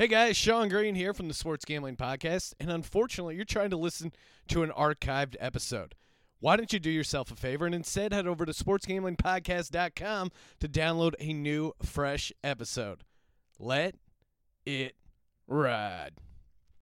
Hey guys, Sean Green here from the Sports Gambling Podcast, and unfortunately, you're trying to listen to an archived episode. Why don't you do yourself a favor and instead head over to sportsgamblingpodcast.com to download a new, fresh episode? Let it ride.